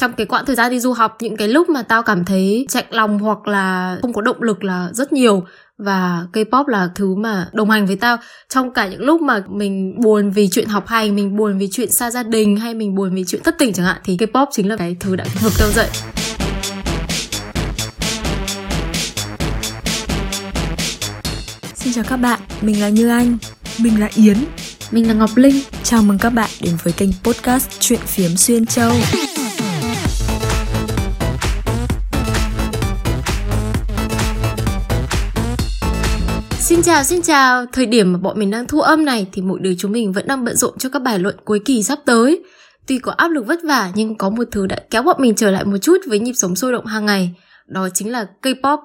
trong cái quãng thời gian đi du học những cái lúc mà tao cảm thấy chạnh lòng hoặc là không có động lực là rất nhiều. Và K-pop là thứ mà đồng hành với tao. Trong cả những lúc mà mình buồn vì chuyện học hành, mình buồn vì chuyện xa gia đình hay mình buồn vì chuyện thất tình chẳng hạn thì K-pop chính là cái thứ đã vực tao dậy. Xin chào các bạn, mình là Như Anh Mình là Yến. Mình là Ngọc Linh. Chào mừng các bạn đến với kênh podcast Chuyện Phiếm Xuyên Châu Xin chào, xin chào. Thời điểm mà bọn mình đang thu âm này thì mỗi đứa chúng mình vẫn đang bận rộn cho các bài luận cuối kỳ sắp tới. Tuy có áp lực vất vả nhưng có một thứ đã kéo bọn mình trở lại một chút với nhịp sống sôi động hàng ngày. Đó chính là K-pop.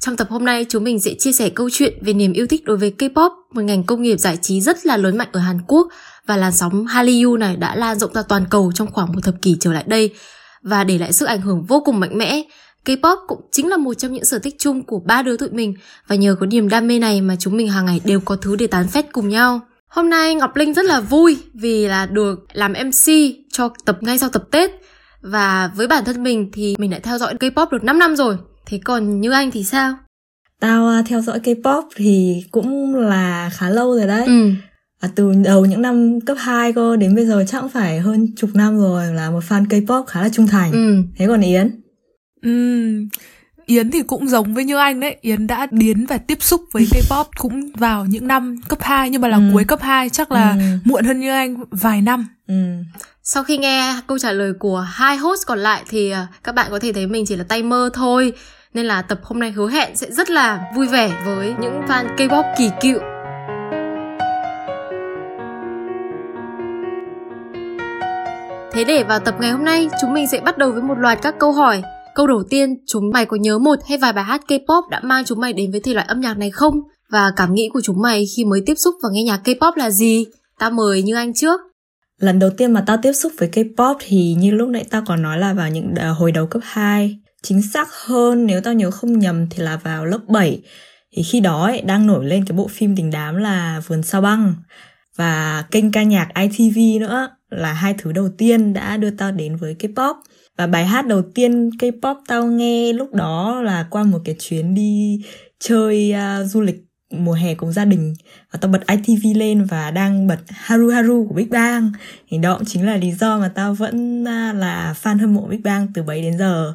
Trong tập hôm nay chúng mình sẽ chia sẻ câu chuyện về niềm yêu thích đối với K-pop, một ngành công nghiệp giải trí rất là lớn mạnh ở Hàn Quốc và làn sóng Hallyu này đã lan rộng ra toàn cầu trong khoảng một thập kỷ trở lại đây và để lại sức ảnh hưởng vô cùng mạnh mẽ K-pop cũng chính là một trong những sở thích chung của ba đứa tụi mình và nhờ có niềm đam mê này mà chúng mình hàng ngày đều có thứ để tán phét cùng nhau. Hôm nay Ngọc Linh rất là vui vì là được làm MC cho tập ngay sau tập Tết và với bản thân mình thì mình đã theo dõi K-pop được 5 năm rồi. Thế còn như anh thì sao? Tao à, theo dõi K-pop thì cũng là khá lâu rồi đấy. Ừ. À, từ đầu những năm cấp 2 cơ đến bây giờ chắc cũng phải hơn chục năm rồi là một fan K-pop khá là trung thành. Ừ. Thế còn Yến? Ừm, Yến thì cũng giống với như anh đấy Yến đã đến và tiếp xúc với K-pop cũng vào những năm cấp 2 Nhưng mà là Ừ. cuối cấp 2 chắc là Ừ. muộn hơn như anh vài năm Ừ. Sau khi nghe câu trả lời của hai host còn lại thì à, các bạn có thể thấy mình chỉ là tay mơ thôi. Nên là tập hôm nay hứa hẹn sẽ rất là vui vẻ với những fan K-pop kỳ cựu. Thế để vào tập ngày hôm nay, chúng mình sẽ bắt đầu với một loạt các câu hỏi. Câu đầu tiên, chúng mày có nhớ một hay vài bài hát K-pop đã mang chúng mày đến với thể loại âm nhạc này không? Và cảm nghĩ của chúng mày khi mới tiếp xúc và nghe nhạc K-pop là gì? Tao mời như anh trước. Lần đầu tiên mà tao tiếp xúc với K-pop thì như lúc nãy tao còn nói là vào những à, hồi đầu cấp 2 Chính xác hơn nếu tao nhớ không nhầm thì là vào lớp 7 Thì khi đó ấy, đang nổi lên cái bộ phim tình đám là Vườn Sao Băng Và kênh ca nhạc ITV nữa là hai thứ đầu tiên đã đưa tao đến với K-pop và bài hát đầu tiên K-pop tao nghe lúc đó là qua một cái chuyến đi chơi à, du lịch mùa hè cùng gia đình. Và tao bật ITV lên và đang bật Haru Haru của Big Bang. Thì đó cũng chính là lý do mà tao vẫn à, là fan hâm mộ Big Bang từ bấy đến giờ.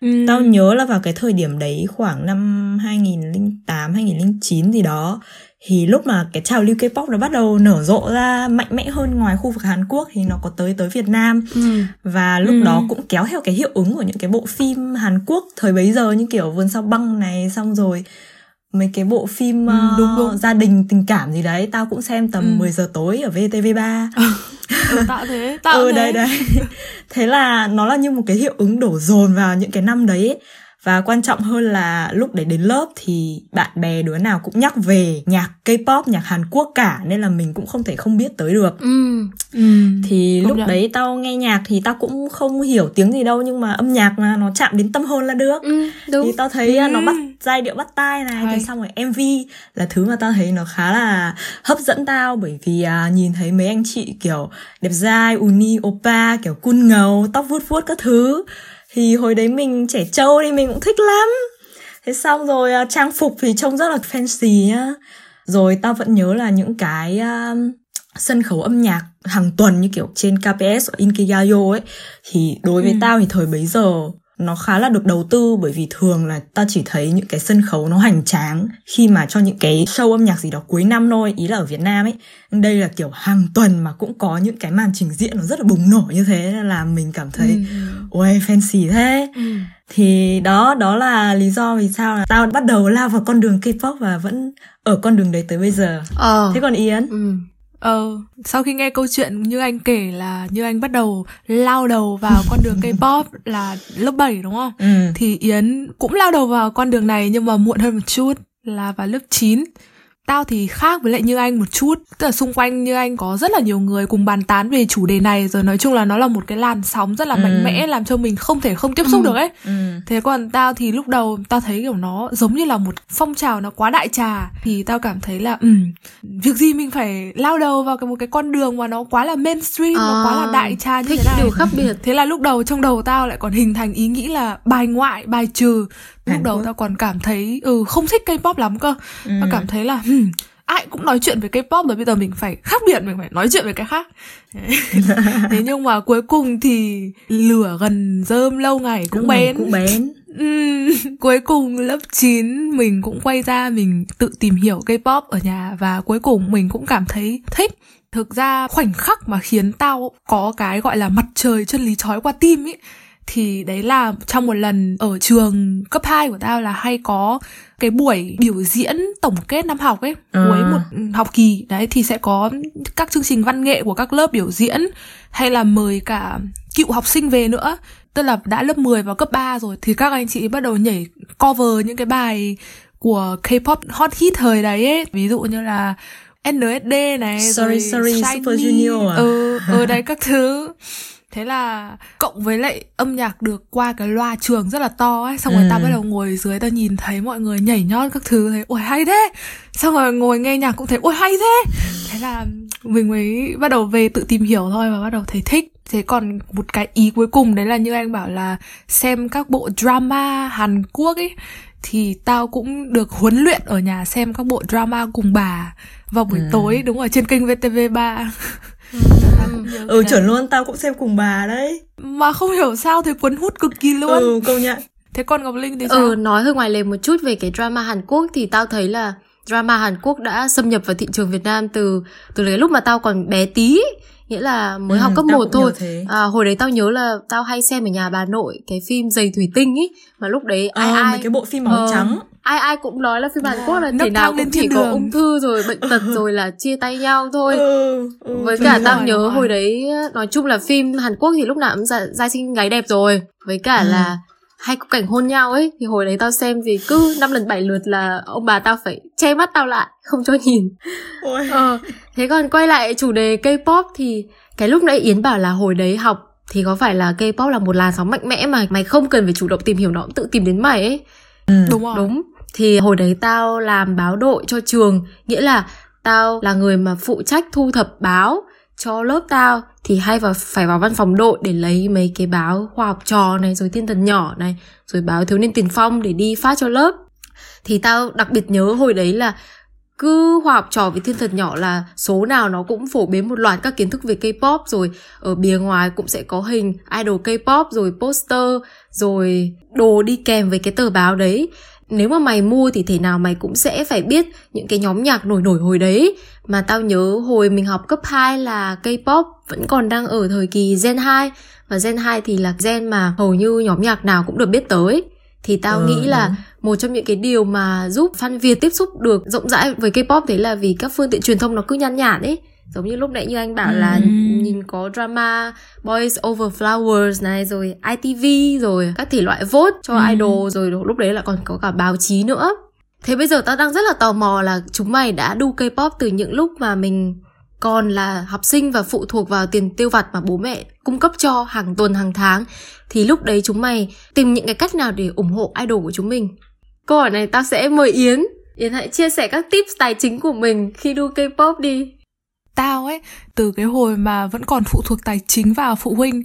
Ừm, tao nhớ là vào cái thời điểm đấy khoảng năm 2008 2009 gì đó thì lúc mà cái trào lưu K-pop nó bắt đầu nở rộ ra mạnh mẽ hơn ngoài khu vực Hàn Quốc thì nó có tới tới Việt Nam Ừ. và lúc Ừ. đó cũng kéo theo cái hiệu ứng của những cái bộ phim Hàn Quốc thời bấy giờ như kiểu Vườn sao băng này xong rồi mấy cái bộ phim Ừ, ờ, đúng, đúng. gia đình tình cảm gì đấy tao cũng xem tầm Ừ. 10 giờ tối ở VTV3 ừ, tạo thế tạo ừ thế đấy đấy thế là nó là như một cái hiệu ứng đổ dồn vào những cái năm đấy ấy. Và quan trọng hơn là lúc đấy đến lớp thì bạn bè đứa nào cũng nhắc về nhạc K-pop nhạc Hàn Quốc cả nên là mình cũng không thể không biết tới được Ừ. Ừm, thì công lúc đấy tao nghe nhạc thì tao cũng không hiểu tiếng gì đâu nhưng mà âm nhạc mà nó chạm đến tâm hồn là được Ừ, đúng. thì tao thấy à, nó Ừ. bắt giai điệu bắt tai này Hay. thế xong rồi MV là thứ mà tao thấy nó khá là hấp dẫn tao bởi vì à, nhìn thấy mấy anh chị kiểu đẹp dai uni oppa kiểu cool ngầu tóc vuốt vuốt các thứ thì hồi đấy mình trẻ trâu thì mình cũng thích lắm. Thế xong rồi à, trang phục thì trông rất là fancy nhá. Rồi tao vẫn nhớ là những cái à, sân khấu âm nhạc hàng tuần như kiểu trên KPS ở Inkigayo ấy. Thì đối với Ừ. tao thì thời bấy giờ nó khá là được đầu tư bởi vì thường là tao chỉ thấy những cái sân khấu nó hoành tráng khi mà cho những cái show âm nhạc gì đó cuối năm thôi ý là ở Việt Nam ấy đây là kiểu hàng tuần mà cũng có những cái màn trình diễn nó rất là bùng nổ như thế nên là mình cảm thấy Ừ. ôi fancy thế Ừ. thì đó đó là lý do vì sao là tao bắt đầu lao vào con đường K-pop và vẫn ở con đường đấy tới bây giờ Ờ. thế còn Yến Ừ. Ờ, sau khi nghe câu chuyện như anh kể là như anh bắt đầu lao đầu vào con đường K-pop là lớp 7 đúng không? ừ. Thì Yến cũng lao đầu vào con đường này nhưng mà muộn hơn một chút là vào lớp 9. Tao thì khác với lại như anh một chút. Tức là xung quanh như anh có rất là nhiều người cùng bàn tán về chủ đề này. Rồi nói chung là nó là một cái làn sóng rất là Ừ. mạnh mẽ Làm cho mình không thể không tiếp xúc Ừ. được ấy. Ừ. Thế còn tao thì lúc đầu tao thấy kiểu nó giống như là một phong trào nó quá đại trà. Thì tao cảm thấy là ừ, Việc gì mình phải lao đầu vào cái một cái con đường mà nó quá là mainstream Nó quá là đại trà như thế này. điều khác biệt. Thế là lúc đầu trong đầu tao lại còn hình thành ý nghĩ là bài ngoại, bài trừ Lúc đầu tao còn cảm thấy ừ không thích K-pop lắm cơ. Ừ. Tao cảm thấy là hmm, ai cũng nói chuyện về K-pop rồi bây giờ mình phải khác biệt, mình phải nói chuyện về cái khác. Thế nhưng mà cuối cùng thì lửa gần rơm lâu ngày cũng này bén. cũng bén. Cuối cùng lớp 9 mình cũng quay ra mình tự tìm hiểu K-pop ở nhà và cuối cùng mình cũng cảm thấy thích. Thực ra khoảnh khắc mà khiến tao có cái gọi là mặt trời chân lý chói qua tim ấy thì đấy là trong một lần ở trường cấp 2 của tao là hay có cái buổi biểu diễn tổng kết năm học ấy À. cuối một học kỳ đấy thì sẽ có các chương trình văn nghệ của các lớp biểu diễn hay là mời cả cựu học sinh về nữa tức là đã lớp 10 vào cấp 3 rồi thì các anh chị bắt đầu nhảy cover những cái bài của K-pop hot hit thời đấy ấy ví dụ như là SNSD này Sorry, rồi sorry, Shiny, Super Junior à? ừ, ở đấy các thứ thế là cộng với lại âm nhạc được qua cái loa trường rất là to ấy xong rồi Ừ. tao bắt đầu ngồi dưới tao nhìn thấy mọi người nhảy nhót các thứ thấy ôi hay thế xong rồi ngồi nghe nhạc cũng thấy ôi hay thế thế là mình mới bắt đầu về tự tìm hiểu thôi và bắt đầu thấy thích thế còn một cái ý cuối cùng đấy là như anh bảo là xem các bộ drama Hàn Quốc ấy thì tao cũng được huấn luyện ở nhà xem các bộ drama cùng bà vào buổi Ừ. tối đúng ở trên kênh VTV3 Ừ. Chuẩn luôn tao cũng xem cùng bà đấy. Mà không hiểu sao thấy cuốn hút cực kỳ luôn. Ừ công nhận. Thế còn Ngọc Linh thì sao? Ừ, nói hơi ngoài lề một chút về cái drama Hàn Quốc thì tao thấy là drama Hàn Quốc đã xâm nhập vào thị trường Việt Nam từ từ cái lúc mà tao còn bé tí nghĩa là mới Ừ, học cấp tao 1 cũng thôi. à, hồi đấy tao nhớ là tao hay xem ở nhà bà nội cái phim giày thủy tinh ấy mà lúc đấy ai Ờ, ai mấy cái bộ phim màu Ờ, trắng ai ai cũng nói là phim Hàn Quốc là thể nào cũng chỉ thiên có đường. ung thư rồi bệnh tật rồi là chia tay nhau thôi ừ, ừ, với cả tao nhớ rồi. hồi đấy nói chung là phim Hàn Quốc thì lúc nào cũng giai sinh gái đẹp rồi với cả Ừ. là hay có cảnh hôn nhau ấy thì hồi đấy tao xem thì cứ năm lần bảy lượt là ông bà tao phải che mắt tao lại không cho nhìn Ôi. ờ thế còn quay lại chủ đề K-pop thì cái lúc nãy Yến bảo là hồi đấy học thì có phải là K-pop là một làn sóng mạnh mẽ mà mày không cần phải chủ động tìm hiểu nó cũng tự tìm đến mày ấy Ừ. đúng rồi Đúng. Thì hồi đấy tao làm báo đội cho trường, nghĩa là tao là người mà phụ trách thu thập báo cho lớp tao thì hay vào phải vào văn phòng đội để lấy mấy cái báo khoa học trò này rồi thiên thần nhỏ này rồi báo thiếu niên tiền phong để đi phát cho lớp thì tao đặc biệt nhớ hồi đấy là cứ hòa học trò với thiên thần nhỏ là số nào nó cũng phổ biến một loạt các kiến thức về K-pop, rồi ở bìa ngoài cũng sẽ có hình idol K-pop, rồi poster, rồi đồ đi kèm với cái tờ báo đấy. Nếu mà mày mua thì thể nào mày cũng sẽ phải biết những cái nhóm nhạc nổi nổi hồi đấy. Mà tao nhớ hồi mình học cấp 2 là K-pop vẫn còn đang ở thời kỳ Gen 2 và Gen 2 thì là gen mà hầu như nhóm nhạc nào cũng được biết tới thì tao Ừ, nghĩ là đúng. một trong những cái điều mà giúp fan Việt tiếp xúc được rộng rãi với K-pop đấy là vì các phương tiện truyền thông nó cứ nhăn nhản ấy giống như lúc nãy như anh bảo là Ừm. nhìn có drama Boys Over Flowers này rồi ITV rồi các thể loại vote cho Ừm. idol rồi lúc đấy là còn có cả báo chí nữa thế bây giờ tao đang rất là tò mò là chúng mày đã đu K-pop từ những lúc mà mình còn là học sinh và phụ thuộc vào tiền tiêu vặt mà bố mẹ cung cấp cho hàng tuần hàng tháng thì lúc đấy chúng mày tìm những cái cách nào để ủng hộ idol của chúng mình? Câu hỏi này tao sẽ mời Yến. Yến hãy chia sẻ các tips tài chính của mình khi đu K-pop đi. Tao ấy từ cái hồi mà vẫn còn phụ thuộc tài chính vào phụ huynh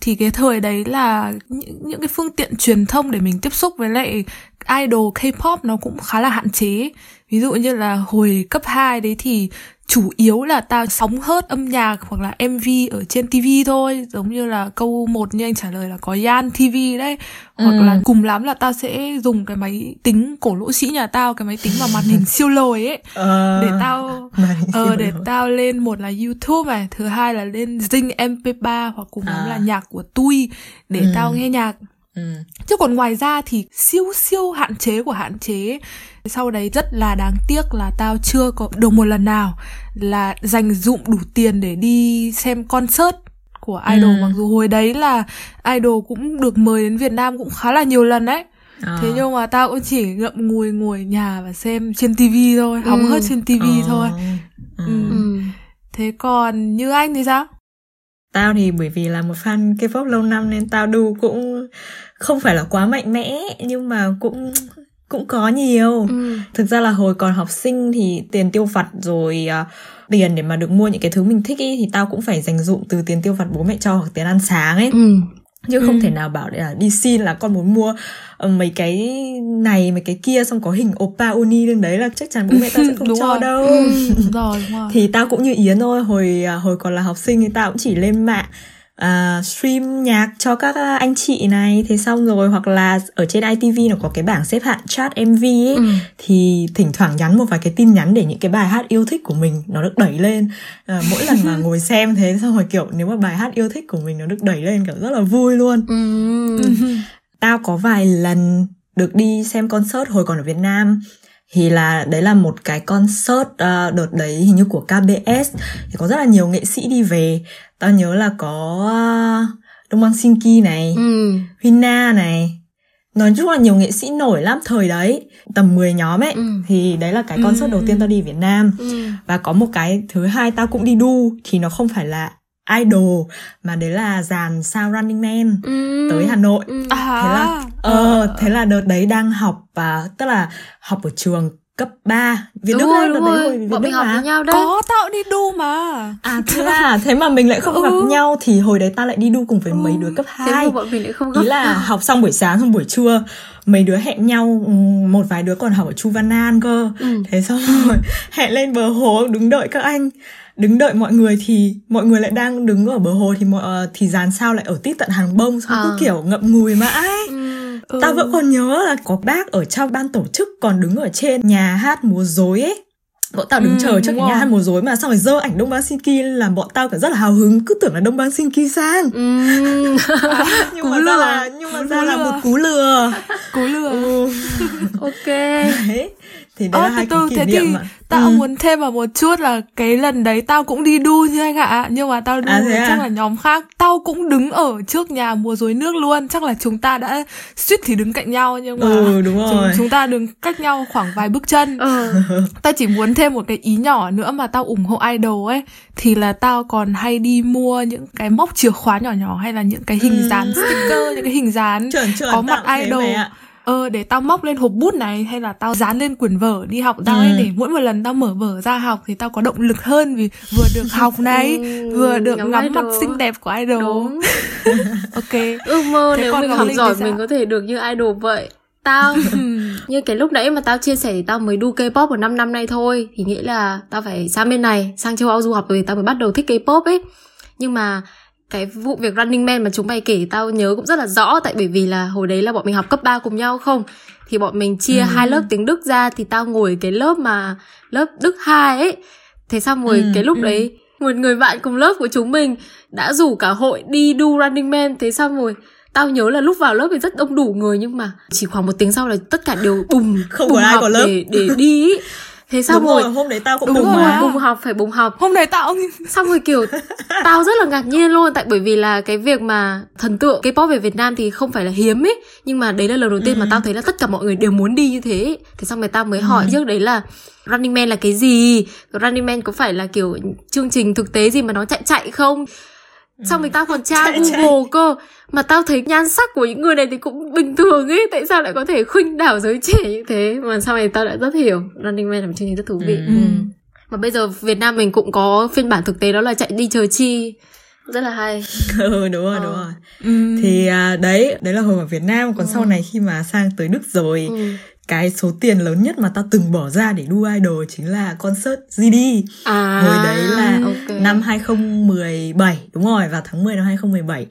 thì cái thời đấy là những, những cái phương tiện truyền thông để mình tiếp xúc với lại idol K-pop nó cũng khá là hạn chế. Ví dụ như là hồi cấp 2 đấy thì chủ yếu là tao sóng hớt âm nhạc hoặc là MV ở trên TV thôi giống như là câu một như anh trả lời là có Yan TV đấy hoặc Ừ. là cùng lắm là tao sẽ dùng cái máy tính cổ lỗ sĩ nhà tao cái máy tính mà màn hình siêu lồi ấy Ờ, để tao ờ siêu để tao lên một là YouTube này thứ hai là lên Zing MP3 hoặc cùng lắm À. là nhạc của Tui để Ừ. tao nghe nhạc Ừ. chứ còn ngoài ra thì siêu siêu hạn chế của hạn chế sau đấy rất là đáng tiếc là tao chưa có được một lần nào là dành dụm đủ tiền để đi xem concert của idol Ừ. mặc dù hồi đấy là idol cũng được mời đến Việt Nam cũng khá là nhiều lần đấy à. thế nhưng mà tao cũng chỉ ngậm ngùi ngồi nhà và xem trên tivi thôi hóng ừ. hết trên tivi à. thôi ừ. Ừ. thế còn như anh thì sao tao thì bởi vì là một fan K-pop lâu năm nên tao đu cũng không phải là quá mạnh mẽ nhưng mà cũng cũng có nhiều ừ. thực ra là hồi còn học sinh thì tiền tiêu vặt rồi uh, tiền để mà được mua những cái thứ mình thích ý, thì tao cũng phải dành dụm từ tiền tiêu vặt bố mẹ cho hoặc tiền ăn sáng ấy ừ chứ không ừ. thể nào bảo để là đi xin là con muốn mua uh, mấy cái này mấy cái kia xong có hình oppa uni lên đấy là chắc chắn bố mẹ tao sẽ không cho rồi. đâu ừ, đúng rồi, đúng rồi. thì tao cũng như yến thôi hồi à, hồi còn là học sinh thì tao cũng chỉ lên mạng uh, stream nhạc cho các anh chị này thế xong rồi hoặc là ở trên ITV nó có cái bảng xếp hạng chat MV ấy ừ. thì thỉnh thoảng nhắn một vài cái tin nhắn để những cái bài hát yêu thích của mình nó được đẩy lên uh, mỗi lần mà ngồi xem thế xong rồi kiểu nếu mà bài hát yêu thích của mình nó được đẩy lên kiểu rất là vui luôn ừ. tao có vài lần được đi xem concert hồi còn ở Việt Nam thì là đấy là một cái concert uh, đợt đấy hình như của KBS thì có rất là nhiều nghệ sĩ đi về tao nhớ là có uh, Đông Bang Shinki này ừ. Hina này nói chung là nhiều nghệ sĩ nổi lắm thời đấy tầm 10 nhóm ấy ừ. thì đấy là cái concert ừ. đầu tiên tao đi Việt Nam ừ. và có một cái thứ hai tao cũng đi đu thì nó không phải là idol mà đấy là dàn sao Running Man ừ. tới Hà Nội ừ. à. thế là ờ thế là đợt đấy đang học và tức là học ở trường cấp 3 Việt đúng Đức rồi, đúng rồi. Đấy, Việt Bọn mình học với nhau đấy Có tao đi đu mà À thế là thế mà mình lại không ừ. gặp nhau Thì hồi đấy ta lại đi đu cùng với ừ. mấy đứa cấp 2 Thế mà bọn mình lại không gặp Ý là học xong buổi sáng xong buổi trưa Mấy đứa hẹn nhau ừ, Một vài đứa còn học ở Chu Văn An cơ ừ. Thế xong rồi hẹn lên bờ hồ đứng đợi các anh đứng đợi mọi người thì mọi người lại đang đứng ở bờ hồ thì mọi uh, thì dàn sao lại ở tít tận hàng bông xong à. cứ kiểu ngậm ngùi mãi ừ. ừ. tao vẫn còn nhớ là có bác ở trong ban tổ chức còn đứng ở trên nhà hát múa dối ấy bọn tao đứng ừ, chờ trước cái nhà hát múa dối mà xong rồi dơ ảnh đông bang sinki làm bọn tao cả rất là hào hứng cứ tưởng là đông bang sinki sang ừ. à, nhưng cú mà lừa. ra là nhưng mà cú ra lừa. là một cú lừa cú lừa ừ. ok đấy thì đấy Ơ, là hai từ, cái kỷ niệm mà tao ừ. muốn thêm vào một chút là cái lần đấy tao cũng đi đu như anh ạ nhưng mà tao đu à, à? chắc là nhóm khác tao cũng đứng ở trước nhà mùa dối nước luôn chắc là chúng ta đã suýt thì đứng cạnh nhau nhưng mà ừ, đúng rồi. chúng, chúng ta đứng cách nhau khoảng vài bước chân ừ. tao chỉ muốn thêm một cái ý nhỏ nữa mà tao ủng hộ idol ấy thì là tao còn hay đi mua những cái móc chìa khóa nhỏ nhỏ hay là những cái hình ừ. dán sticker những cái hình dán chuẩn, chuẩn, có mặt idol ờ để tao móc lên hộp bút này hay là tao dán lên quyển vở đi học tao ừ. ấy để mỗi một lần tao mở vở ra học thì tao có động lực hơn vì vừa được học này ừ, vừa được ngắm, ngắm mặt xinh đẹp của idol Đúng. ok. Ước mơ Thế nếu mình học giỏi mình có thể được như idol vậy? Tao như cái lúc nãy mà tao chia sẻ thì tao mới đu K-pop ở 5 năm nay thôi. Thì nghĩa là tao phải sang bên này sang châu Âu du học rồi thì tao mới bắt đầu thích K-pop ấy. Nhưng mà cái vụ việc Running Man mà chúng mày kể tao nhớ cũng rất là rõ tại bởi vì là hồi đấy là bọn mình học cấp 3 cùng nhau không thì bọn mình chia ừ. hai lớp tiếng Đức ra thì tao ngồi cái lớp mà lớp Đức 2 ấy thế xong rồi ừ. cái lúc ừ. đấy một người bạn cùng lớp của chúng mình đã rủ cả hội đi đu Running Man thế xong rồi tao nhớ là lúc vào lớp thì rất đông đủ người nhưng mà chỉ khoảng một tiếng sau là tất cả đều bùng không bùng có ai có lớp để để đi thế xong đúng rồi, rồi hôm đấy tao cũng đúng bùng rồi, mà. bùng học phải bùng học. Hôm đấy tao xong rồi kiểu tao rất là ngạc nhiên luôn tại bởi vì là cái việc mà thần tượng K-pop về Việt Nam thì không phải là hiếm ấy nhưng mà đấy là lần đầu tiên ừ. mà tao thấy là tất cả mọi người đều muốn đi như thế thế xong rồi tao mới hỏi ừ. trước đấy là Running Man là cái gì? Running Man có phải là kiểu chương trình thực tế gì mà nó chạy chạy không xong rồi tao còn tra google cơ mà tao thấy nhan sắc của những người này thì cũng bình thường ấy. Tại sao lại có thể khuynh đảo giới trẻ như thế? Mà sau này tao đã rất hiểu. Running man là một chương trình rất thú vị. Ừ. Ừ. mà bây giờ việt nam mình cũng có phiên bản thực tế đó là chạy đi chờ chi. Rất là hay. Ừ đúng rồi ờ. đúng rồi. Ừ. thì à, đấy đấy là hồi ở việt nam. Còn ừ. sau này khi mà sang tới đức rồi ừ cái số tiền lớn nhất mà tao từng bỏ ra để đu idol chính là concert GD. À, Hồi đấy là okay. năm 2017 đúng rồi vào tháng 10 năm 2017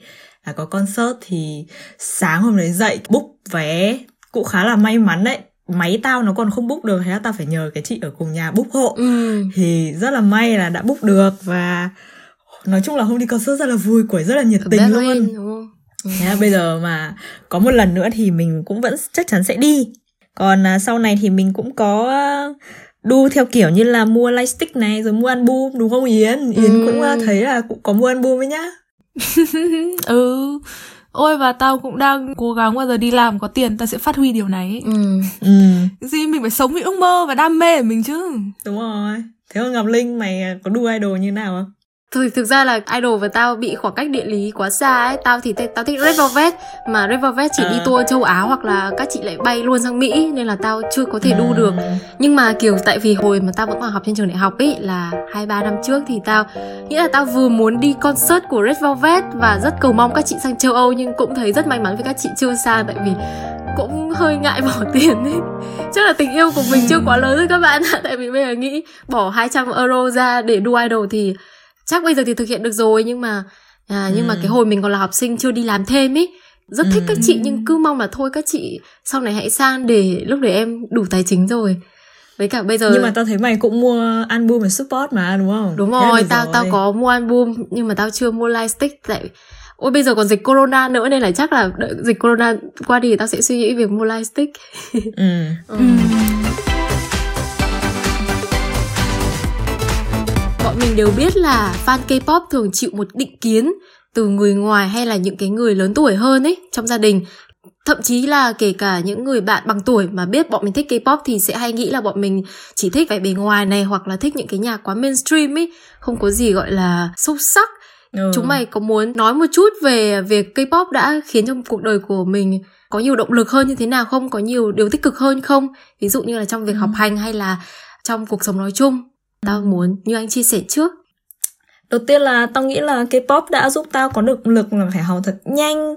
là có concert thì sáng hôm đấy dậy book vé cũng khá là may mắn đấy. Máy tao nó còn không book được thế là tao phải nhờ cái chị ở cùng nhà book hộ. Ừ. thì rất là may là đã book được và nói chung là hôm đi concert rất là vui quẩy rất là nhiệt tình luôn. Thế là bây giờ mà có một lần nữa thì mình cũng vẫn chắc chắn sẽ đi còn à, sau này thì mình cũng có đu theo kiểu như là mua lightstick này rồi mua album đúng không Yến? Yến ừ. cũng à, thấy là cũng có mua album ấy nhá. Ừ. Ôi và tao cũng đang cố gắng bao giờ đi làm có tiền tao sẽ phát huy điều này ừ. ừ. gì mình phải sống vì ước mơ và đam mê của mình chứ. Đúng rồi. Thế còn ngọc linh mày có đu idol như nào không Thực, thực ra là idol và tao bị khoảng cách địa lý quá xa ấy. Tao thì tao thích Red Velvet Mà Red Velvet chỉ à. đi tour châu Á Hoặc là các chị lại bay luôn sang Mỹ Nên là tao chưa có thể đu được. Ừ. Nhưng mà kiểu tại vì hồi mà tao vẫn còn học trên trường đại học ấy Là 2-3 năm trước thì tao Nghĩa là tao vừa muốn đi concert của Red Velvet Và rất cầu mong các chị sang châu Âu Nhưng cũng thấy rất may mắn với các chị chưa sang Tại vì cũng hơi ngại bỏ tiền ấy. Chắc là tình yêu của mình chưa quá lớn rồi các bạn ạ. Tại vì bây giờ nghĩ bỏ 200 euro ra để đu idol thì chắc bây giờ thì thực hiện được rồi nhưng mà à, nhưng mà Ừ. cái hồi mình còn là học sinh chưa đi làm thêm ấy rất thích Ừ. các chị nhưng cứ mong là thôi các chị sau này hãy sang để lúc đấy em đủ tài chính rồi với cả bây giờ nhưng mà tao thấy mày cũng mua album để support mà đúng không đúng Thế là rồi tao tao có mua album nhưng mà tao chưa mua lightstick tại ôi bây giờ còn dịch corona nữa nên là chắc là đợi dịch corona qua đi tao sẽ suy nghĩ việc mua lightstick ừ. ừ. Bọn mình đều biết là fan K-pop thường chịu một định kiến từ người ngoài hay là những cái người lớn tuổi hơn ấy trong gia đình. Thậm chí là kể cả những người bạn bằng tuổi mà biết bọn mình thích K-pop thì sẽ hay nghĩ là bọn mình chỉ thích vẻ bề ngoài này hoặc là thích những cái nhạc quá mainstream ấy. Không có gì gọi là sâu sắc. Ừ. chúng mày có muốn nói một chút về việc K-pop đã khiến trong cuộc đời của mình có nhiều động lực hơn như thế nào không? Có nhiều điều tích cực hơn không? Ví dụ như là trong việc Ừ. học hành hay là trong cuộc sống nói chung tao muốn như anh chia sẻ trước đầu tiên là tao nghĩ là K-pop đã giúp tao có được lực là phải học thật nhanh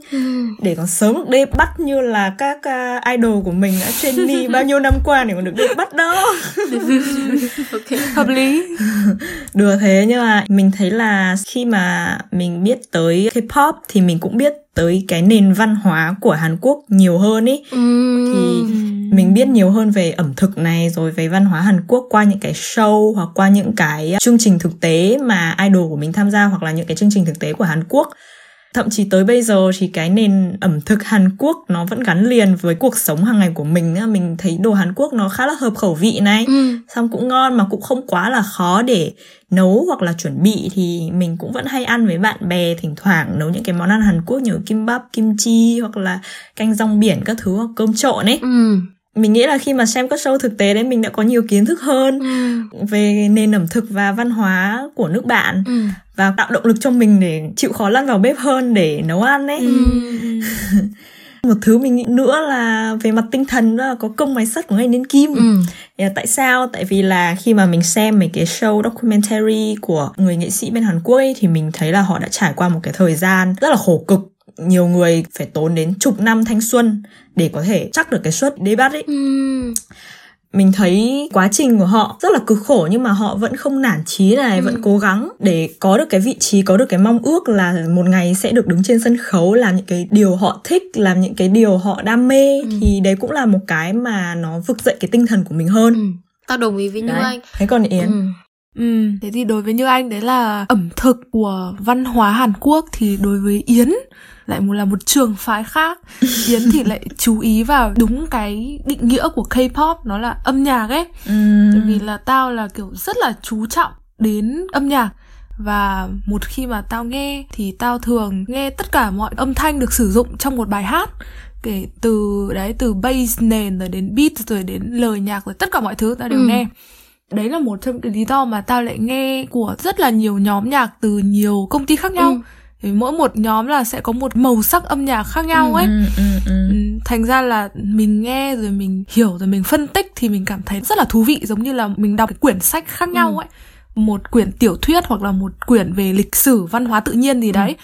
để còn sớm đi bắt như là các uh, idol của mình đã trainee bao nhiêu năm qua để còn được đi bắt đó ok hợp lý Đùa thế nhưng mà mình thấy là khi mà mình biết tới K-pop thì mình cũng biết tới cái nền văn hóa của Hàn Quốc nhiều hơn ý. Ừm. Thì mình biết nhiều hơn về ẩm thực này rồi về văn hóa Hàn Quốc qua những cái show hoặc qua những cái chương trình thực tế mà idol của mình tham gia hoặc là những cái chương trình thực tế của Hàn Quốc. Thậm chí tới bây giờ thì cái nền ẩm thực Hàn Quốc nó vẫn gắn liền với cuộc sống hàng ngày của mình. Mình thấy đồ Hàn Quốc nó khá là hợp khẩu vị này Ừm. xong cũng ngon mà cũng không quá là khó để nấu hoặc là chuẩn bị thì mình cũng vẫn hay ăn với bạn bè thỉnh thoảng nấu những cái món ăn Hàn Quốc như kimbap, kim chi hoặc là canh rong biển các thứ hoặc cơm trộn ấy. Ừm. Mình nghĩ là khi mà xem các show thực tế đấy mình đã có nhiều kiến thức hơn Ừm. về nền ẩm thực và văn hóa của nước bạn Ừm. và tạo động lực cho mình để chịu khó lăn vào bếp hơn để nấu ăn ấy. Ừm. Một thứ mình nghĩ nữa là về mặt tinh thần đó là có công máy sắt của ngày đến kim. Yeah, tại sao? Tại vì là khi mà mình xem mấy cái show documentary của người nghệ sĩ bên Hàn Quốc ấy, thì mình thấy là họ đã trải qua một cái thời gian rất là khổ cực. Nhiều người phải tốn đến chục năm thanh xuân để có thể chắc được cái suất debut ấy. Ừm. Mình thấy quá trình của họ rất là cực khổ nhưng mà họ vẫn không nản chí này, vẫn cố gắng để có được cái vị trí, có được cái mong ước là một ngày sẽ được đứng trên sân khấu làm những cái điều họ thích, làm những cái điều họ đam mê thì đấy cũng là một cái mà nó vực dậy cái tinh thần của mình hơn. Ừm. tao đồng ý với như anh Thế còn Yến? Ừm. Ừ, thế thì đối với Như Anh đấy là ẩm thực của văn hóa Hàn Quốc thì đối với Yến lại một là một trường phái khác. Yến thì lại chú ý vào đúng cái định nghĩa của K-pop nó là âm nhạc ấy. Tại vì là tao là kiểu rất là chú trọng đến âm nhạc và một khi mà tao nghe thì tao thường nghe tất cả mọi âm thanh được sử dụng trong một bài hát kể từ đấy từ bass nền rồi đến beat rồi đến lời nhạc rồi tất cả mọi thứ tao đều Ừ. nghe đấy là một trong cái lý do mà tao lại nghe của rất là nhiều nhóm nhạc từ nhiều công ty khác nhau. Ừ. thì mỗi một nhóm là sẽ có một màu sắc âm nhạc khác nhau ấy. Ừ, ừ, ừ. Ừ, thành ra là mình nghe rồi mình hiểu rồi mình phân tích thì mình cảm thấy rất là thú vị giống như là mình đọc cái quyển sách khác nhau ấy. Một quyển tiểu thuyết hoặc là một quyển về lịch sử văn hóa tự nhiên gì đấy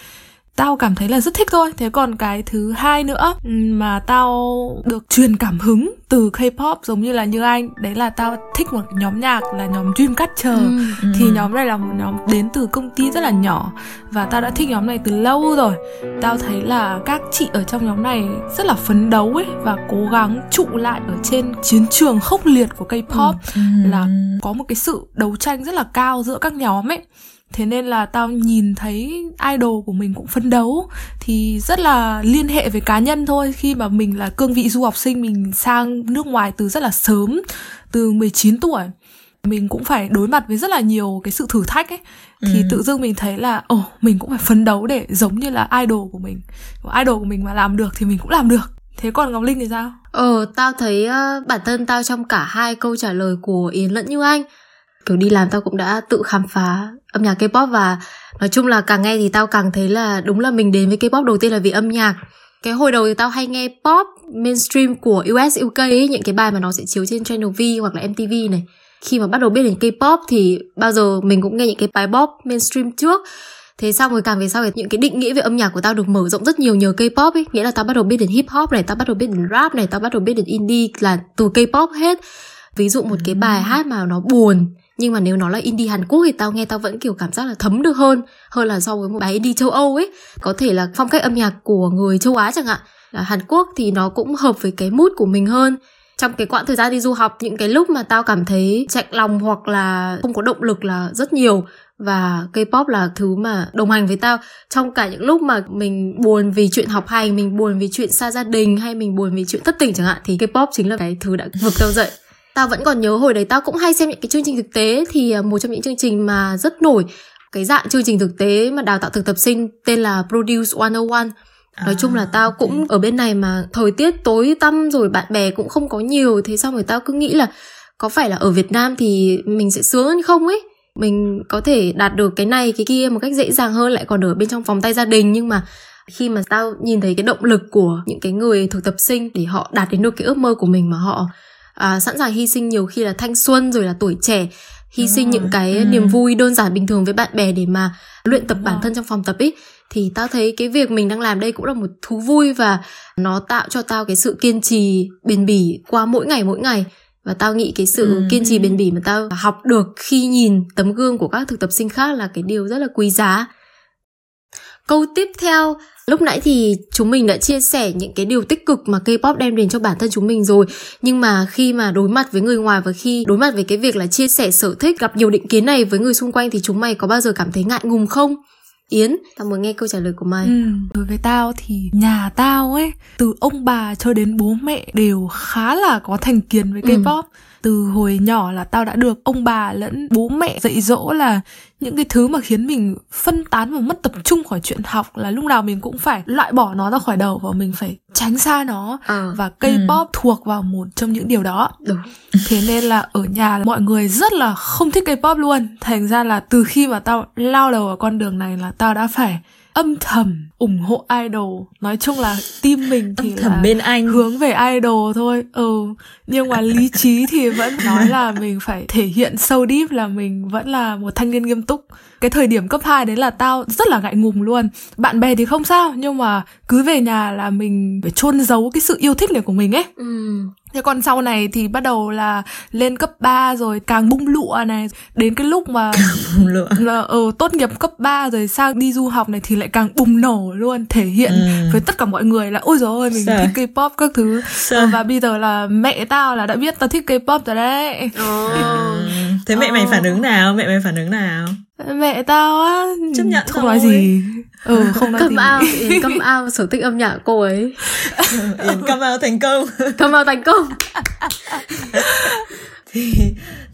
tao cảm thấy là rất thích thôi thế còn cái thứ hai nữa ừ, mà tao được truyền cảm hứng từ K-pop giống như là như anh đấy là tao thích một nhóm nhạc là nhóm Dreamcatcher Ừm. thì nhóm này là một nhóm đến từ công ty rất là nhỏ và tao đã thích nhóm này từ lâu rồi tao thấy là các chị ở trong nhóm này rất là phấn đấu ấy và cố gắng trụ lại ở trên chiến trường khốc liệt của K-pop Ừ. là có một cái sự đấu tranh rất là cao giữa các nhóm ấy thế nên là tao nhìn thấy idol của mình cũng phấn đấu. Thì rất là liên hệ với cá nhân thôi. Khi mà mình là cương vị du học sinh mình sang nước ngoài từ rất là sớm từ 19 tuổi mình cũng phải đối mặt với rất là nhiều cái sự thử thách ấy. Thì ừ. tự dưng mình thấy là ồ mình cũng phải phấn đấu để giống như là idol của mình. Idol của mình mà làm được thì mình cũng làm được. Thế còn ngọc linh thì sao? Ờ tao thấy uh, bản thân tao trong cả hai câu trả lời của yến lẫn như anh kiểu đi làm tao cũng đã tự khám phá âm nhạc K-pop và nói chung là càng nghe thì tao càng thấy là đúng là mình đến với K-pop đầu tiên là vì âm nhạc. Cái hồi đầu thì tao hay nghe pop mainstream của US UK ấy, những cái bài mà nó sẽ chiếu trên Channel V hoặc là MTV này. Khi mà bắt đầu biết đến K-pop thì bao giờ mình cũng nghe những cái bài pop mainstream trước. Thế xong rồi càng về sau thì những cái định nghĩa về âm nhạc của tao được mở rộng rất nhiều nhờ K-pop ấy. Nghĩa là tao bắt đầu biết đến hip hop này tao bắt đầu biết đến rap này tao bắt đầu biết đến indie là từ K-pop hết. Ví dụ một cái bài hát mà nó buồn nhưng mà nếu nó là indie Hàn Quốc thì tao nghe tao vẫn kiểu cảm giác là thấm được hơn. Hơn là so với một bài indie châu Âu ấy. Có thể là phong cách âm nhạc của người châu Á chẳng hạn. Là Hàn Quốc thì nó cũng hợp với cái mood của mình hơn. Trong cái quãng thời gian đi du học những cái lúc mà tao cảm thấy chạnh lòng hoặc là không có động lực là rất nhiều. Và K-pop là thứ mà đồng hành với tao. Trong cả những lúc mà mình buồn vì chuyện học hành, mình buồn vì chuyện xa gia đình hay mình buồn vì chuyện thất tình chẳng hạn thì K-pop chính là cái thứ đã vực tao dậy tao vẫn còn nhớ hồi đấy tao cũng hay xem những cái chương trình thực tế thì à, một trong những chương trình mà rất nổi cái dạng chương trình thực tế mà đào tạo thực tập sinh tên là Produce 101 nói à, chung là tao cũng okay. ở bên này mà thời tiết tối tăm rồi bạn bè cũng không có nhiều thế xong rồi tao cứ nghĩ là có phải là ở Việt Nam thì mình sẽ sướng hơn không ấy? Mình có thể đạt được cái này cái kia một cách dễ dàng hơn lại còn ở bên trong vòng tay gia đình. Nhưng mà khi mà tao nhìn thấy cái động lực của những cái người thực tập sinh để họ đạt đến được cái ước mơ của mình mà họ à, sẵn sàng hy sinh nhiều khi là thanh xuân rồi là tuổi trẻ hy Đúng sinh rồi. những cái ừ. niềm vui đơn giản bình thường với bạn bè để mà luyện tập Đúng bản rồi. thân trong phòng tập ấy thì tao thấy cái việc mình đang làm đây cũng là một thú vui và nó tạo cho tao cái sự kiên trì bền bỉ qua mỗi ngày mỗi ngày và tao nghĩ cái sự ừ. kiên trì bền bỉ mà tao học được khi nhìn tấm gương của các thực tập sinh khác là cái điều rất là quý giá câu tiếp theo Lúc nãy thì chúng mình đã chia sẻ những cái điều tích cực mà K-pop đem đến cho bản thân chúng mình rồi Nhưng mà khi mà đối mặt với người ngoài và khi đối mặt với cái việc là chia sẻ sở thích gặp nhiều định kiến này với người xung quanh thì chúng mày có bao giờ cảm thấy ngại ngùng không? Yến, tao muốn nghe câu trả lời của mày. Ừ, đối với tao thì nhà tao ấy, từ ông bà cho đến bố mẹ đều khá là có thành kiến với K-pop. Ừ từ hồi nhỏ là tao đã được ông bà lẫn bố mẹ dạy dỗ là những cái thứ mà khiến mình phân tán và mất tập trung khỏi chuyện học là lúc nào mình cũng phải loại bỏ nó ra khỏi đầu và mình phải tránh xa nó à, và K-pop ừ. thuộc vào một trong những điều đó. Đúng. Thế nên là ở nhà mọi người rất là không thích K-pop luôn. Thành ra là từ khi mà tao lao đầu vào con đường này là tao đã phải âm thầm ủng hộ idol. Nói chung là team mình thì âm thầm là bên anh. hướng về idol thôi. Ừ nhưng mà lý trí thì vẫn nói là mình phải thể hiện sâu deep là mình vẫn là một thanh niên nghiêm túc cái thời điểm cấp 2 đấy là tao rất là ngại ngùng luôn bạn bè thì không sao nhưng mà cứ về nhà là mình phải chôn giấu cái sự yêu thích này của mình ấy ừ. Thế còn sau này thì bắt đầu là lên cấp 3 rồi càng bung lụa này Đến cái lúc mà bung lụa. là ở ừ, tốt nghiệp cấp 3 rồi sang đi du học này thì lại càng bùng nổ luôn Thể hiện ừ. với tất cả mọi người là ôi dồi ôi mình Sợ. thích K-pop các thứ Sợ. Và bây giờ là mẹ tao là đã biết tao thích K-pop rồi đấy ừ. Thế mẹ mày phản ứng nào? Mẹ mày phản ứng nào? Mẹ tao á chấp nhận không nói gì. Ừ không nói come gì. out yến come out sở thích âm nhạc cô ấy. Yến come out thành công. Come out thành công. Thì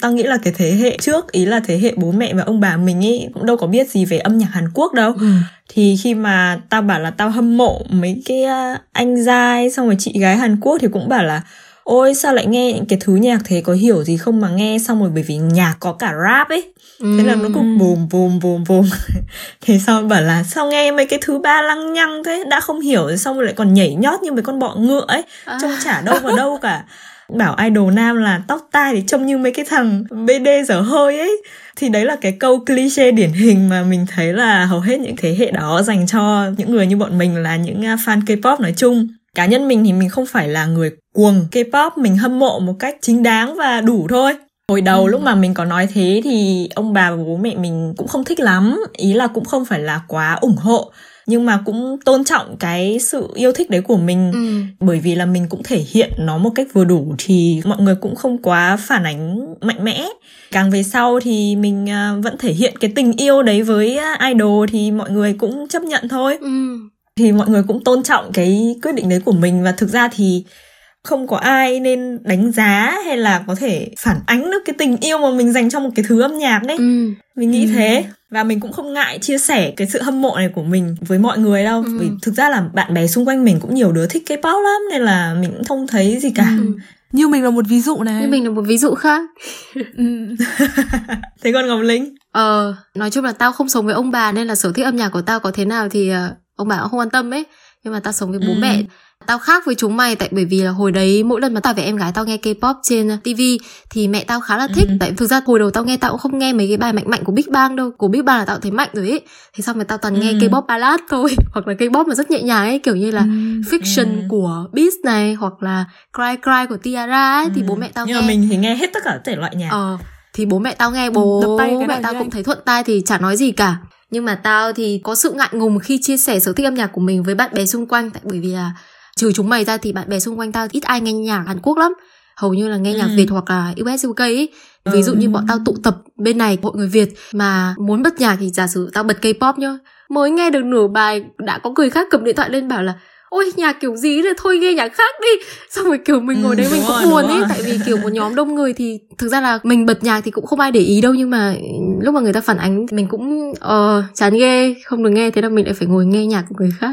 tao nghĩ là cái thế hệ trước ý là thế hệ bố mẹ và ông bà mình ấy cũng đâu có biết gì về âm nhạc Hàn Quốc đâu. Ừ. thì khi mà tao bảo là tao hâm mộ mấy cái anh giai xong rồi chị gái Hàn Quốc thì cũng bảo là ôi sao lại nghe những cái thứ nhạc thế có hiểu gì không mà nghe xong rồi bởi vì nhạc có cả rap ấy. Thế là nó cũng bùm bùm bùm bùm. Thế sau bảo là sao nghe mấy cái thứ ba lăng nhăng thế? Đã không hiểu rồi xong rồi lại còn nhảy nhót như mấy con bọ ngựa ấy. À. trông chả đâu vào đâu cả. Bảo idol nam là tóc tai thì trông như mấy cái thằng bd dở hơi ấy. Thì đấy là cái câu cliché điển hình mà mình thấy là hầu hết những thế hệ đó dành cho những người như bọn mình là những à, fan K-pop nói chung cá nhân mình thì mình không phải là người cuồng K-pop mình hâm mộ một cách chính đáng và đủ thôi. Hồi đầu ừ. lúc mà mình có nói thế thì ông bà và bố mẹ mình cũng không thích lắm ý là cũng không phải là quá ủng hộ nhưng mà cũng tôn trọng cái sự yêu thích đấy của mình. Ừ. bởi vì là mình cũng thể hiện nó một cách vừa đủ thì mọi người cũng không quá phản ánh mạnh mẽ. Càng về sau thì mình à, vẫn thể hiện cái tình yêu đấy với idol thì mọi người cũng chấp nhận thôi. Ừ thì mọi người cũng tôn trọng cái quyết định đấy của mình và thực ra thì không có ai nên đánh giá hay là có thể phản ánh được cái tình yêu mà mình dành cho một cái thứ âm nhạc đấy ừ. mình nghĩ ừ. thế và mình cũng không ngại chia sẻ cái sự hâm mộ này của mình với mọi người đâu ừ. vì thực ra là bạn bè xung quanh mình cũng nhiều đứa thích K-pop lắm nên là mình cũng không thấy gì cả ừ. như mình là một ví dụ này như mình là một ví dụ khác ừ. thế còn ngọc linh ờ nói chung là tao không sống với ông bà nên là sở thích âm nhạc của tao có thế nào thì uh, ông bà cũng không quan tâm ấy nhưng mà tao sống với bố ừ. mẹ Tao khác với chúng mày tại bởi vì là hồi đấy mỗi lần mà tao với em gái tao nghe K-pop trên TV thì mẹ tao khá là thích. Ừ. Tại thực ra hồi đầu tao nghe tao cũng không nghe mấy cái bài mạnh mạnh của Big Bang đâu. Của Big Bang là tao thấy mạnh rồi ấy. Thế xong rồi tao toàn ừ. nghe K-pop ballad thôi hoặc là K-pop mà rất nhẹ nhàng ấy kiểu như là ừ. Fiction ừ. của Beast này hoặc là Cry Cry của Tiara ấy ừ. thì bố mẹ tao Nhưng nghe. Nhưng mà mình thì nghe hết tất cả thể loại nhạc. Ờ thì bố mẹ tao nghe bố tay mẹ tao cũng thấy thuận tai thì chả nói gì cả nhưng mà tao thì có sự ngại ngùng khi chia sẻ sở thích âm nhạc của mình với bạn bè xung quanh tại bởi vì là trừ chúng mày ra thì bạn bè xung quanh tao ít ai nghe nhạc Hàn Quốc lắm hầu như là nghe nhạc ừ. Việt hoặc là US UK ấy. Ví ừ. dụ như bọn tao tụ tập bên này hội người Việt mà muốn bật nhạc thì giả sử tao bật K-pop nhá. Mới nghe được nửa bài đã có người khác cầm điện thoại lên bảo là ôi nhạc kiểu gì thì thôi nghe nhạc khác đi. Xong rồi kiểu mình ngồi ừ, đấy mình cũng buồn ấy tại vì kiểu một nhóm đông người thì thực ra là mình bật nhạc thì cũng không ai để ý đâu nhưng mà lúc mà người ta phản ánh mình cũng ờ uh, chán ghê không được nghe thế là mình lại phải ngồi nghe nhạc của người khác.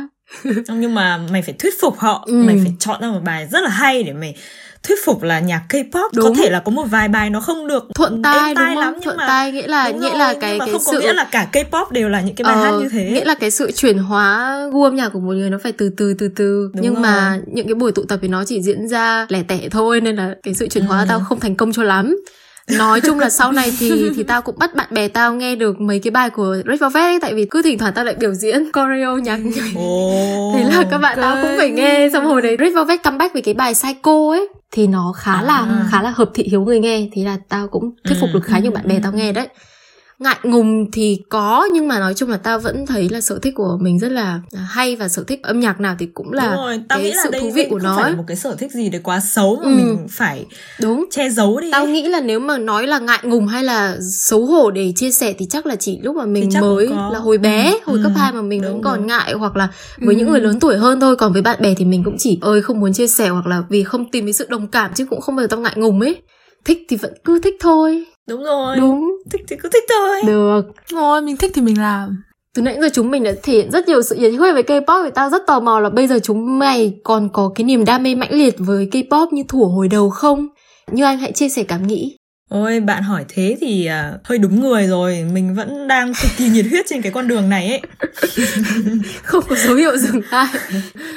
Nhưng mà mày phải thuyết phục họ. Ừ. mày phải chọn ra một bài rất là hay để mày thuyết phục là nhạc K-pop đúng. có thể là có một vài bài nó không được thuận tai, tai đúng lắm nhưng thuận mà tai nghĩa là nghĩa rồi, là cái nhưng mà cái không sự có nghĩa là cả K-pop đều là những cái bài ờ, hát như thế nghĩa là cái sự chuyển hóa gu âm nhạc của một người nó phải từ từ từ từ đúng nhưng rồi. mà những cái buổi tụ tập thì nó chỉ diễn ra lẻ tẻ thôi nên là cái sự chuyển hóa ừ. tao không thành công cho lắm nói chung là sau này thì thì tao cũng bắt bạn bè tao nghe được mấy cái bài của Red Velvet ấy tại vì cứ thỉnh thoảng tao lại biểu diễn choreo nhạc nhảy oh, thế là các bạn okay. tao cũng phải nghe xong hồi đấy Red Velvet comeback với cái bài Psycho ấy thì nó khá là à. khá là hợp thị hiếu người nghe. Thế là tao cũng thuyết phục được khá nhiều bạn bè tao nghe đấy ngại ngùng thì có nhưng mà nói chung là tao vẫn thấy là sở thích của mình rất là hay và sở thích âm nhạc nào thì cũng là đúng rồi, tao cái nghĩ là sự đây, thú vị của nó. phải một cái sở thích gì đấy quá xấu mà ừ. mình phải đúng. che giấu đi. Tao nghĩ là nếu mà nói là ngại ngùng hay là xấu hổ để chia sẻ thì chắc là chỉ lúc mà mình mới là hồi bé hồi ừ. cấp 2 mà mình đúng, vẫn còn đúng. ngại hoặc là với ừ. những người lớn tuổi hơn thôi. Còn với bạn bè thì mình cũng chỉ ơi không muốn chia sẻ hoặc là vì không tìm thấy sự đồng cảm chứ cũng không bao giờ tao ngại ngùng ấy. Thích thì vẫn cứ thích thôi. Đúng rồi. Đúng thích thì cứ thích thôi được thôi mình thích thì mình làm từ nãy giờ chúng mình đã thể hiện rất nhiều sự nhiệt huyết về K-pop thì tao rất tò mò là bây giờ chúng mày còn có cái niềm đam mê mãnh liệt với K-pop như thủ hồi đầu không? Như anh hãy chia sẻ cảm nghĩ. Ôi bạn hỏi thế thì uh, hơi đúng người rồi. Mình vẫn đang cực kỳ nhiệt huyết trên cái con đường này ấy. Không có dấu hiệu dừng lại.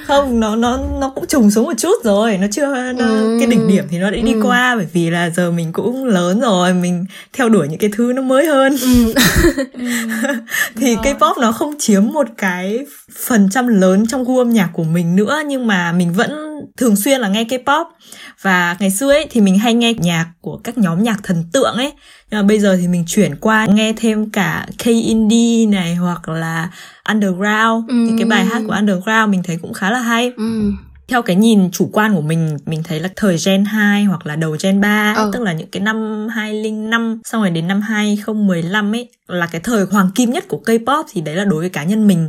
Không, nó nó nó cũng trùng xuống một chút rồi. Nó chưa, nó, ừ. cái đỉnh điểm thì nó đã đi ừ. qua Bởi vì là giờ mình cũng lớn rồi. Mình theo đuổi những cái thứ nó mới hơn. Ừ. Thì K-pop nó không chiếm một cái phần trăm lớn trong gu âm nhạc của mình nữa Nhưng mà mình vẫn thường xuyên là nghe K-pop và ngày xưa ấy thì mình hay nghe nhạc của các nhóm nhạc thần tượng ấy. Nhưng mà bây giờ thì mình chuyển qua nghe thêm cả K-indie này hoặc là underground. Ừ. thì cái bài hát của underground mình thấy cũng khá là hay. Ừ. Theo cái nhìn chủ quan của mình mình thấy là thời gen 2 hoặc là đầu gen 3 ấy, ừ. tức là những cái năm 2005 xong rồi đến năm 2015 ấy là cái thời hoàng kim nhất của K-pop thì đấy là đối với cá nhân mình.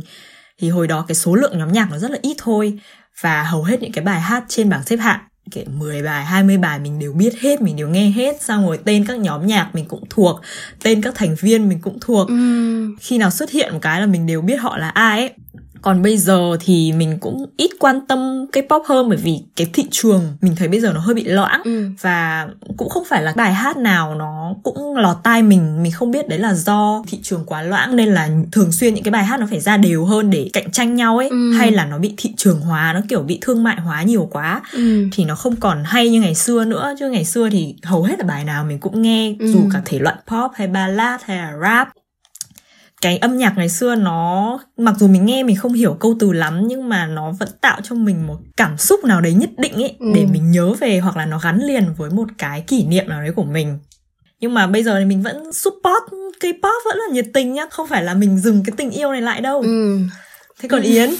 Thì hồi đó cái số lượng nhóm nhạc nó rất là ít thôi. Và hầu hết những cái bài hát trên bảng xếp hạng kể 10 bài, 20 bài mình đều biết hết, mình đều nghe hết. Xong rồi tên các nhóm nhạc mình cũng thuộc Tên các thành viên mình cũng thuộc. Ừ. Khi nào xuất hiện một cái là mình đều biết họ là ai ấy còn bây giờ thì mình cũng ít quan tâm cái pop hơn bởi vì cái thị trường mình thấy bây giờ nó hơi bị loãng ừ. và cũng không phải là bài hát nào nó cũng lọt tai mình mình không biết đấy là do thị trường quá loãng nên là thường xuyên những cái bài hát nó phải ra đều hơn để cạnh tranh nhau ấy ừ. hay là nó bị thị trường hóa nó kiểu bị thương mại hóa nhiều quá ừ. thì nó không còn hay như ngày xưa nữa chứ ngày xưa thì hầu hết là bài nào mình cũng nghe ừ. dù cả thể loại pop hay ballad hay là rap cái âm nhạc ngày xưa nó mặc dù mình nghe mình không hiểu câu từ lắm nhưng mà nó vẫn tạo cho mình một cảm xúc nào đấy nhất định ấy ừ. để mình nhớ về hoặc là nó gắn liền với một cái kỷ niệm nào đấy của mình nhưng mà bây giờ thì mình vẫn support K-pop vẫn là nhiệt tình nhá không phải là mình dừng cái tình yêu này lại đâu ừ. Thế còn Yến?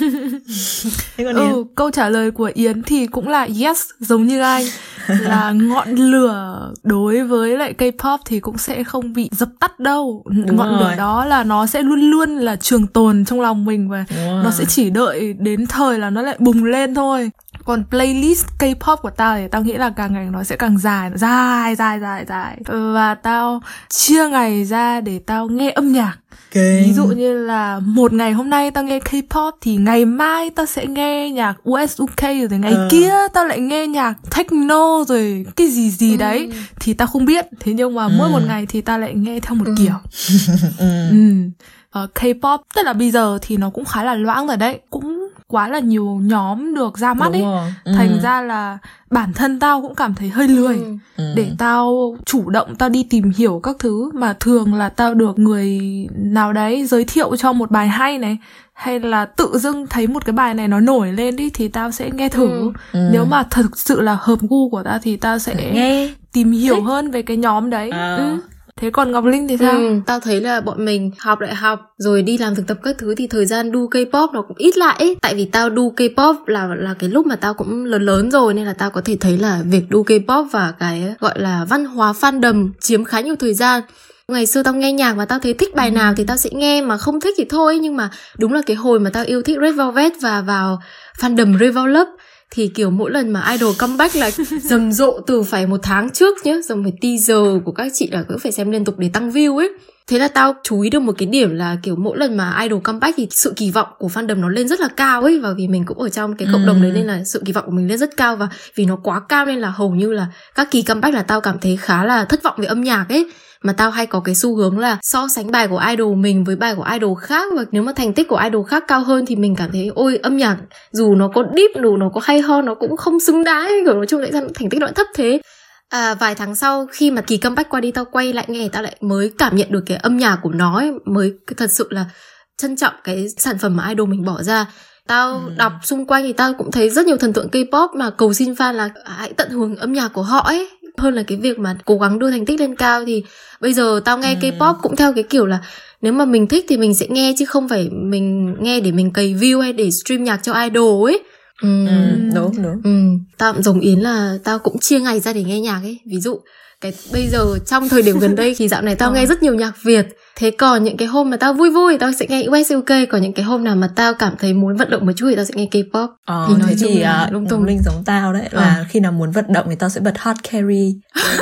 Thế còn Yến? ừ, câu trả lời của Yến thì cũng là yes giống như anh là ngọn lửa đối với lại K-pop thì cũng sẽ không bị dập tắt đâu. Đúng ngọn rồi. lửa đó là nó sẽ luôn luôn là trường tồn trong lòng mình và nó sẽ chỉ đợi đến thời là nó lại bùng lên thôi còn playlist K-pop của tao thì tao nghĩ là càng ngày nó sẽ càng dài dài dài dài dài và tao chia ngày ra để tao nghe âm nhạc okay. ví dụ như là một ngày hôm nay tao nghe K-pop thì ngày mai tao sẽ nghe nhạc US UK rồi ngày Ờ. kia tao lại nghe nhạc techno rồi cái gì gì Ừ. đấy thì tao không biết thế nhưng mà mỗi Ừ. một ngày thì tao lại nghe theo một Ừ. kiểu ừ. Ờ, K-pop tức là bây giờ thì nó cũng khá là loãng rồi đấy cũng quá là nhiều nhóm được ra mắt Đúng ấy rồi. Ừ. thành ra là bản thân tao cũng cảm thấy hơi lười Ừ. Ừ. để tao chủ động tao đi tìm hiểu các thứ mà thường là tao được người nào đấy giới thiệu cho một bài hay này hay là tự dưng thấy một cái bài này nó nổi lên đi thì tao sẽ nghe thử Ừ. Ừ. nếu mà thực sự là hợp gu của tao thì tao sẽ nghe tìm hiểu hơn về cái nhóm đấy À. ừ. Thế còn ngọc linh thì sao Ừ, tao thấy là bọn mình học đại học rồi đi làm thực tập các thứ thì thời gian đu K-pop nó cũng ít lại ấy. Tại vì tao đu K-pop là là cái lúc mà tao cũng lớn lớn rồi nên là tao có thể thấy là việc đu K-pop và cái gọi là văn hóa fandom chiếm khá nhiều thời gian. Ngày xưa tao nghe nhạc và tao thấy thích bài nào thì tao sẽ nghe mà không thích thì thôi nhưng mà đúng là cái hồi mà tao yêu thích Red Velvet và vào fandom Revolve thì kiểu mỗi lần mà idol comeback là rầm rộ từ phải một tháng trước nhá rồi phải teaser của các chị là cứ phải xem liên tục để tăng view ấy thế là tao chú ý được một cái điểm là kiểu mỗi lần mà idol comeback thì sự kỳ vọng của fandom nó lên rất là cao ấy và vì mình cũng ở trong cái cộng đồng đấy Ừ. nên là sự kỳ vọng của mình lên rất cao và vì nó quá cao nên là hầu như là các kỳ comeback là tao cảm thấy khá là thất vọng về âm nhạc ấy mà tao hay có cái xu hướng là so sánh bài của idol mình với bài của idol khác. Và nếu mà thành tích của idol khác cao hơn thì mình cảm thấy ôi âm nhạc dù nó có deep dù nó có hay ho nó cũng không xứng đáng. Kiểu nói chung lại ra thành tích nó thấp thế. À, vài tháng sau khi mà kỳ comeback qua đi tao quay lại nghe tao lại mới cảm nhận được cái âm nhạc của nó ấy, mới thật sự là trân trọng cái sản phẩm mà idol mình bỏ ra. Tao Ừ. đọc xung quanh thì tao cũng thấy rất nhiều thần tượng K-pop mà cầu xin fan là hãy tận hưởng âm nhạc của họ ấy hơn là cái việc mà cố gắng đưa thành tích lên cao thì bây giờ tao nghe Ừ. K-pop cũng theo cái kiểu là nếu mà mình thích thì mình sẽ nghe chứ không phải mình nghe để mình cày view hay để stream nhạc cho idol ấy ừ. ừ. đúng đúng Ừ, tao cũng giống Yến là tao cũng chia ngày ra để nghe nhạc ấy Ví dụ cái bây giờ trong thời điểm gần đây thì dạo này tao Ờ. nghe rất nhiều nhạc Việt. Thế còn những cái hôm mà tao vui vui tao sẽ nghe US UK Còn những cái hôm nào mà tao cảm thấy muốn vận động một chút thì tao sẽ nghe K-pop. Ờ, Thì nói thế chung thì là uh, lung tung. Linh giống tao đấy. Là khi nào muốn vận động thì tao sẽ bật hot carry.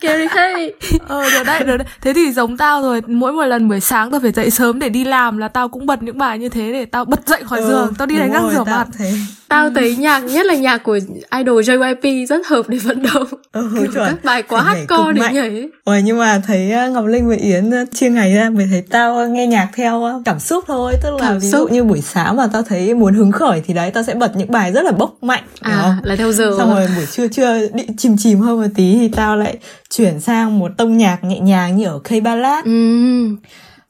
Carry hey ờ được đấy được đấy. Thế thì giống tao rồi mỗi một lần buổi sáng tao phải dậy sớm để đi làm là tao cũng bật những bài như thế để tao bật dậy khỏi giường. Tao đi đánh răng rồi, rửa mặt. thấy Tao thấy nhạc nhất là nhạc của idol JYP rất hợp để vận động ừ, Kiểu chuẩn. Các bài quá hardcore cực để mạnh. nhảy. Ôi, nhưng mà thấy uh, Ngọc Linh với Yến uh, chia ngày ra mới thấy tao uh, nghe nhạc theo cảm xúc thôi tức là Cảm ví xúc. dụ như buổi sáng mà tao thấy muốn hứng khởi thì đấy tao sẽ bật những bài rất là bốc mạnh À không? là theo giờ xong rồi buổi trưa trưa đi chìm chìm hơn một tí thì tao lại chuyển sang một tông nhạc nhẹ nhàng như ở K ballad Ừ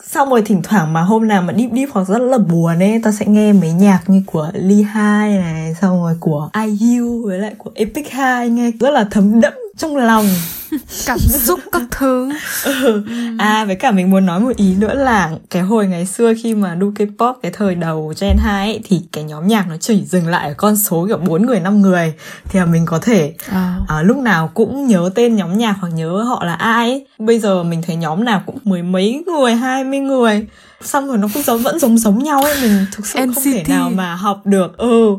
xong rồi thỉnh thoảng mà hôm nào mà deep deep hoặc rất là buồn ấy, tao sẽ nghe mấy nhạc như của Lee Hai này, xong rồi của IU với lại của Epic Hai, nghe rất là thấm đẫm trong lòng cảm xúc các thứ Ừ. À với cả mình muốn nói một ý nữa là cái hồi ngày xưa khi mà đu K-pop cái thời đầu Gen 2 ấy, thì cái nhóm nhạc nó chỉ dừng lại ở con số kiểu 4 người 5 người thì là mình có thể à. à, lúc nào cũng nhớ tên nhóm nhạc hoặc nhớ họ là ai ấy. Bây giờ mình thấy nhóm nào cũng mười mấy người, hai mươi người xong rồi nó cũng giống vẫn giống giống nhau ấy mình thực sự không thể NCT. nào mà học được. Ừ.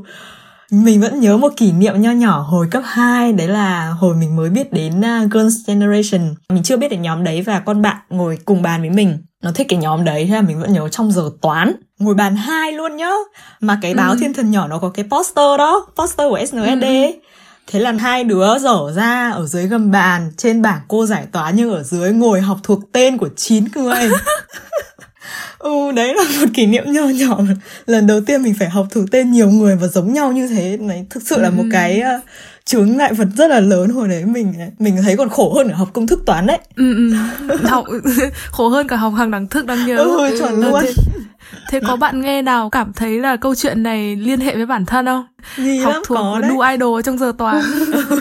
Mình vẫn nhớ một kỷ niệm nho nhỏ hồi cấp 2 Đấy là hồi mình mới biết đến uh, Girls' Generation. Mình chưa biết đến nhóm đấy và con bạn ngồi cùng bàn với mình. Nó thích cái nhóm đấy Thế là mình vẫn nhớ trong giờ toán. Ngồi bàn hai luôn nhá. Mà cái báo Ừ. thiên thần nhỏ nó có cái poster đó Poster của SNSD ấy. Thế là hai đứa dở ra ở dưới gầm bàn Trên bảng cô giải toán nhưng ở dưới ngồi học thuộc tên của 9 người Ừ đấy là một kỷ niệm nho nhỏ Lần đầu tiên mình phải học thuộc tên nhiều người và giống nhau như thế. Đấy thực sự là một cái uh, chướng ngại vật rất là lớn hồi đấy. Mình mình thấy còn khổ hơn ở học công thức toán đấy. Ừ, ừ. học khổ hơn cả học hàng đẳng thức đang nhớ. Ừ, chuẩn luôn. thế, thế có bạn nghe nào cảm thấy là câu chuyện này liên hệ với bản thân không? Nghi học lắm thuộc đu idol trong giờ toán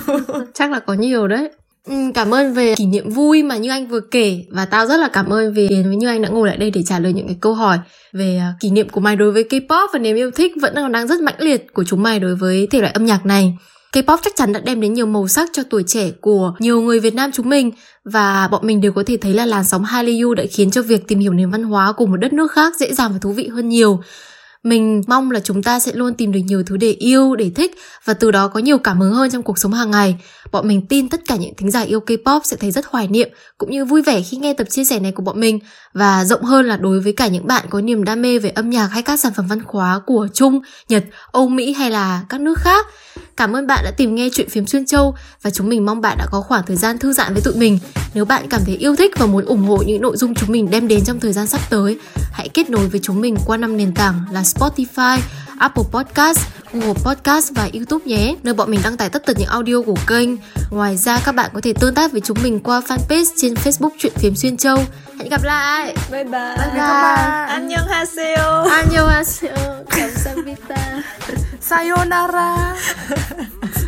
chắc là có nhiều đấy. Ừ, Ừ, cảm ơn về kỷ niệm vui mà như anh vừa kể và tao rất là cảm ơn vì Yến với như anh đã ngồi lại đây để trả lời những cái câu hỏi về à, kỷ niệm của mày đối với K-pop và niềm yêu thích vẫn còn đang rất mãnh liệt của chúng mày đối với thể loại âm nhạc này. K-pop chắc chắn đã đem đến nhiều màu sắc cho tuổi trẻ của nhiều người Việt Nam chúng mình và bọn mình đều có thể thấy là làn sóng Hallyu đã khiến cho việc tìm hiểu nền văn hóa của một đất nước khác dễ dàng và thú vị hơn nhiều. Mình mong là chúng ta sẽ luôn tìm được nhiều thứ để yêu, để thích và từ đó có nhiều cảm hứng hơn trong cuộc sống hàng ngày. Bọn mình tin tất cả những thính giả yêu K-pop sẽ thấy rất hoài niệm cũng như vui vẻ khi nghe tập chia sẻ này của bọn mình và rộng hơn là đối với cả những bạn có niềm đam mê về âm nhạc hay các sản phẩm văn hóa của Trung, Nhật, Âu Mỹ hay là các nước khác. Cảm ơn bạn đã tìm nghe chuyện phím xuyên châu và chúng mình mong bạn đã có khoảng thời gian thư giãn với tụi mình. Nếu bạn cảm thấy yêu thích và muốn ủng hộ những nội dung chúng mình đem đến trong thời gian sắp tới, hãy kết nối với chúng mình qua năm nền tảng là Spotify, Apple Podcast, Google Podcast và YouTube nhé, nơi bọn mình đăng tải tất tật những audio của kênh. Ngoài ra các bạn có thể tương tác với chúng mình qua fanpage trên Facebook Chuyện Phím Xuyên Châu. Hẹn gặp lại. Bye bye. Bye bye. 안녕하세요. 안녕하세요. 감사합니다. Sayonara.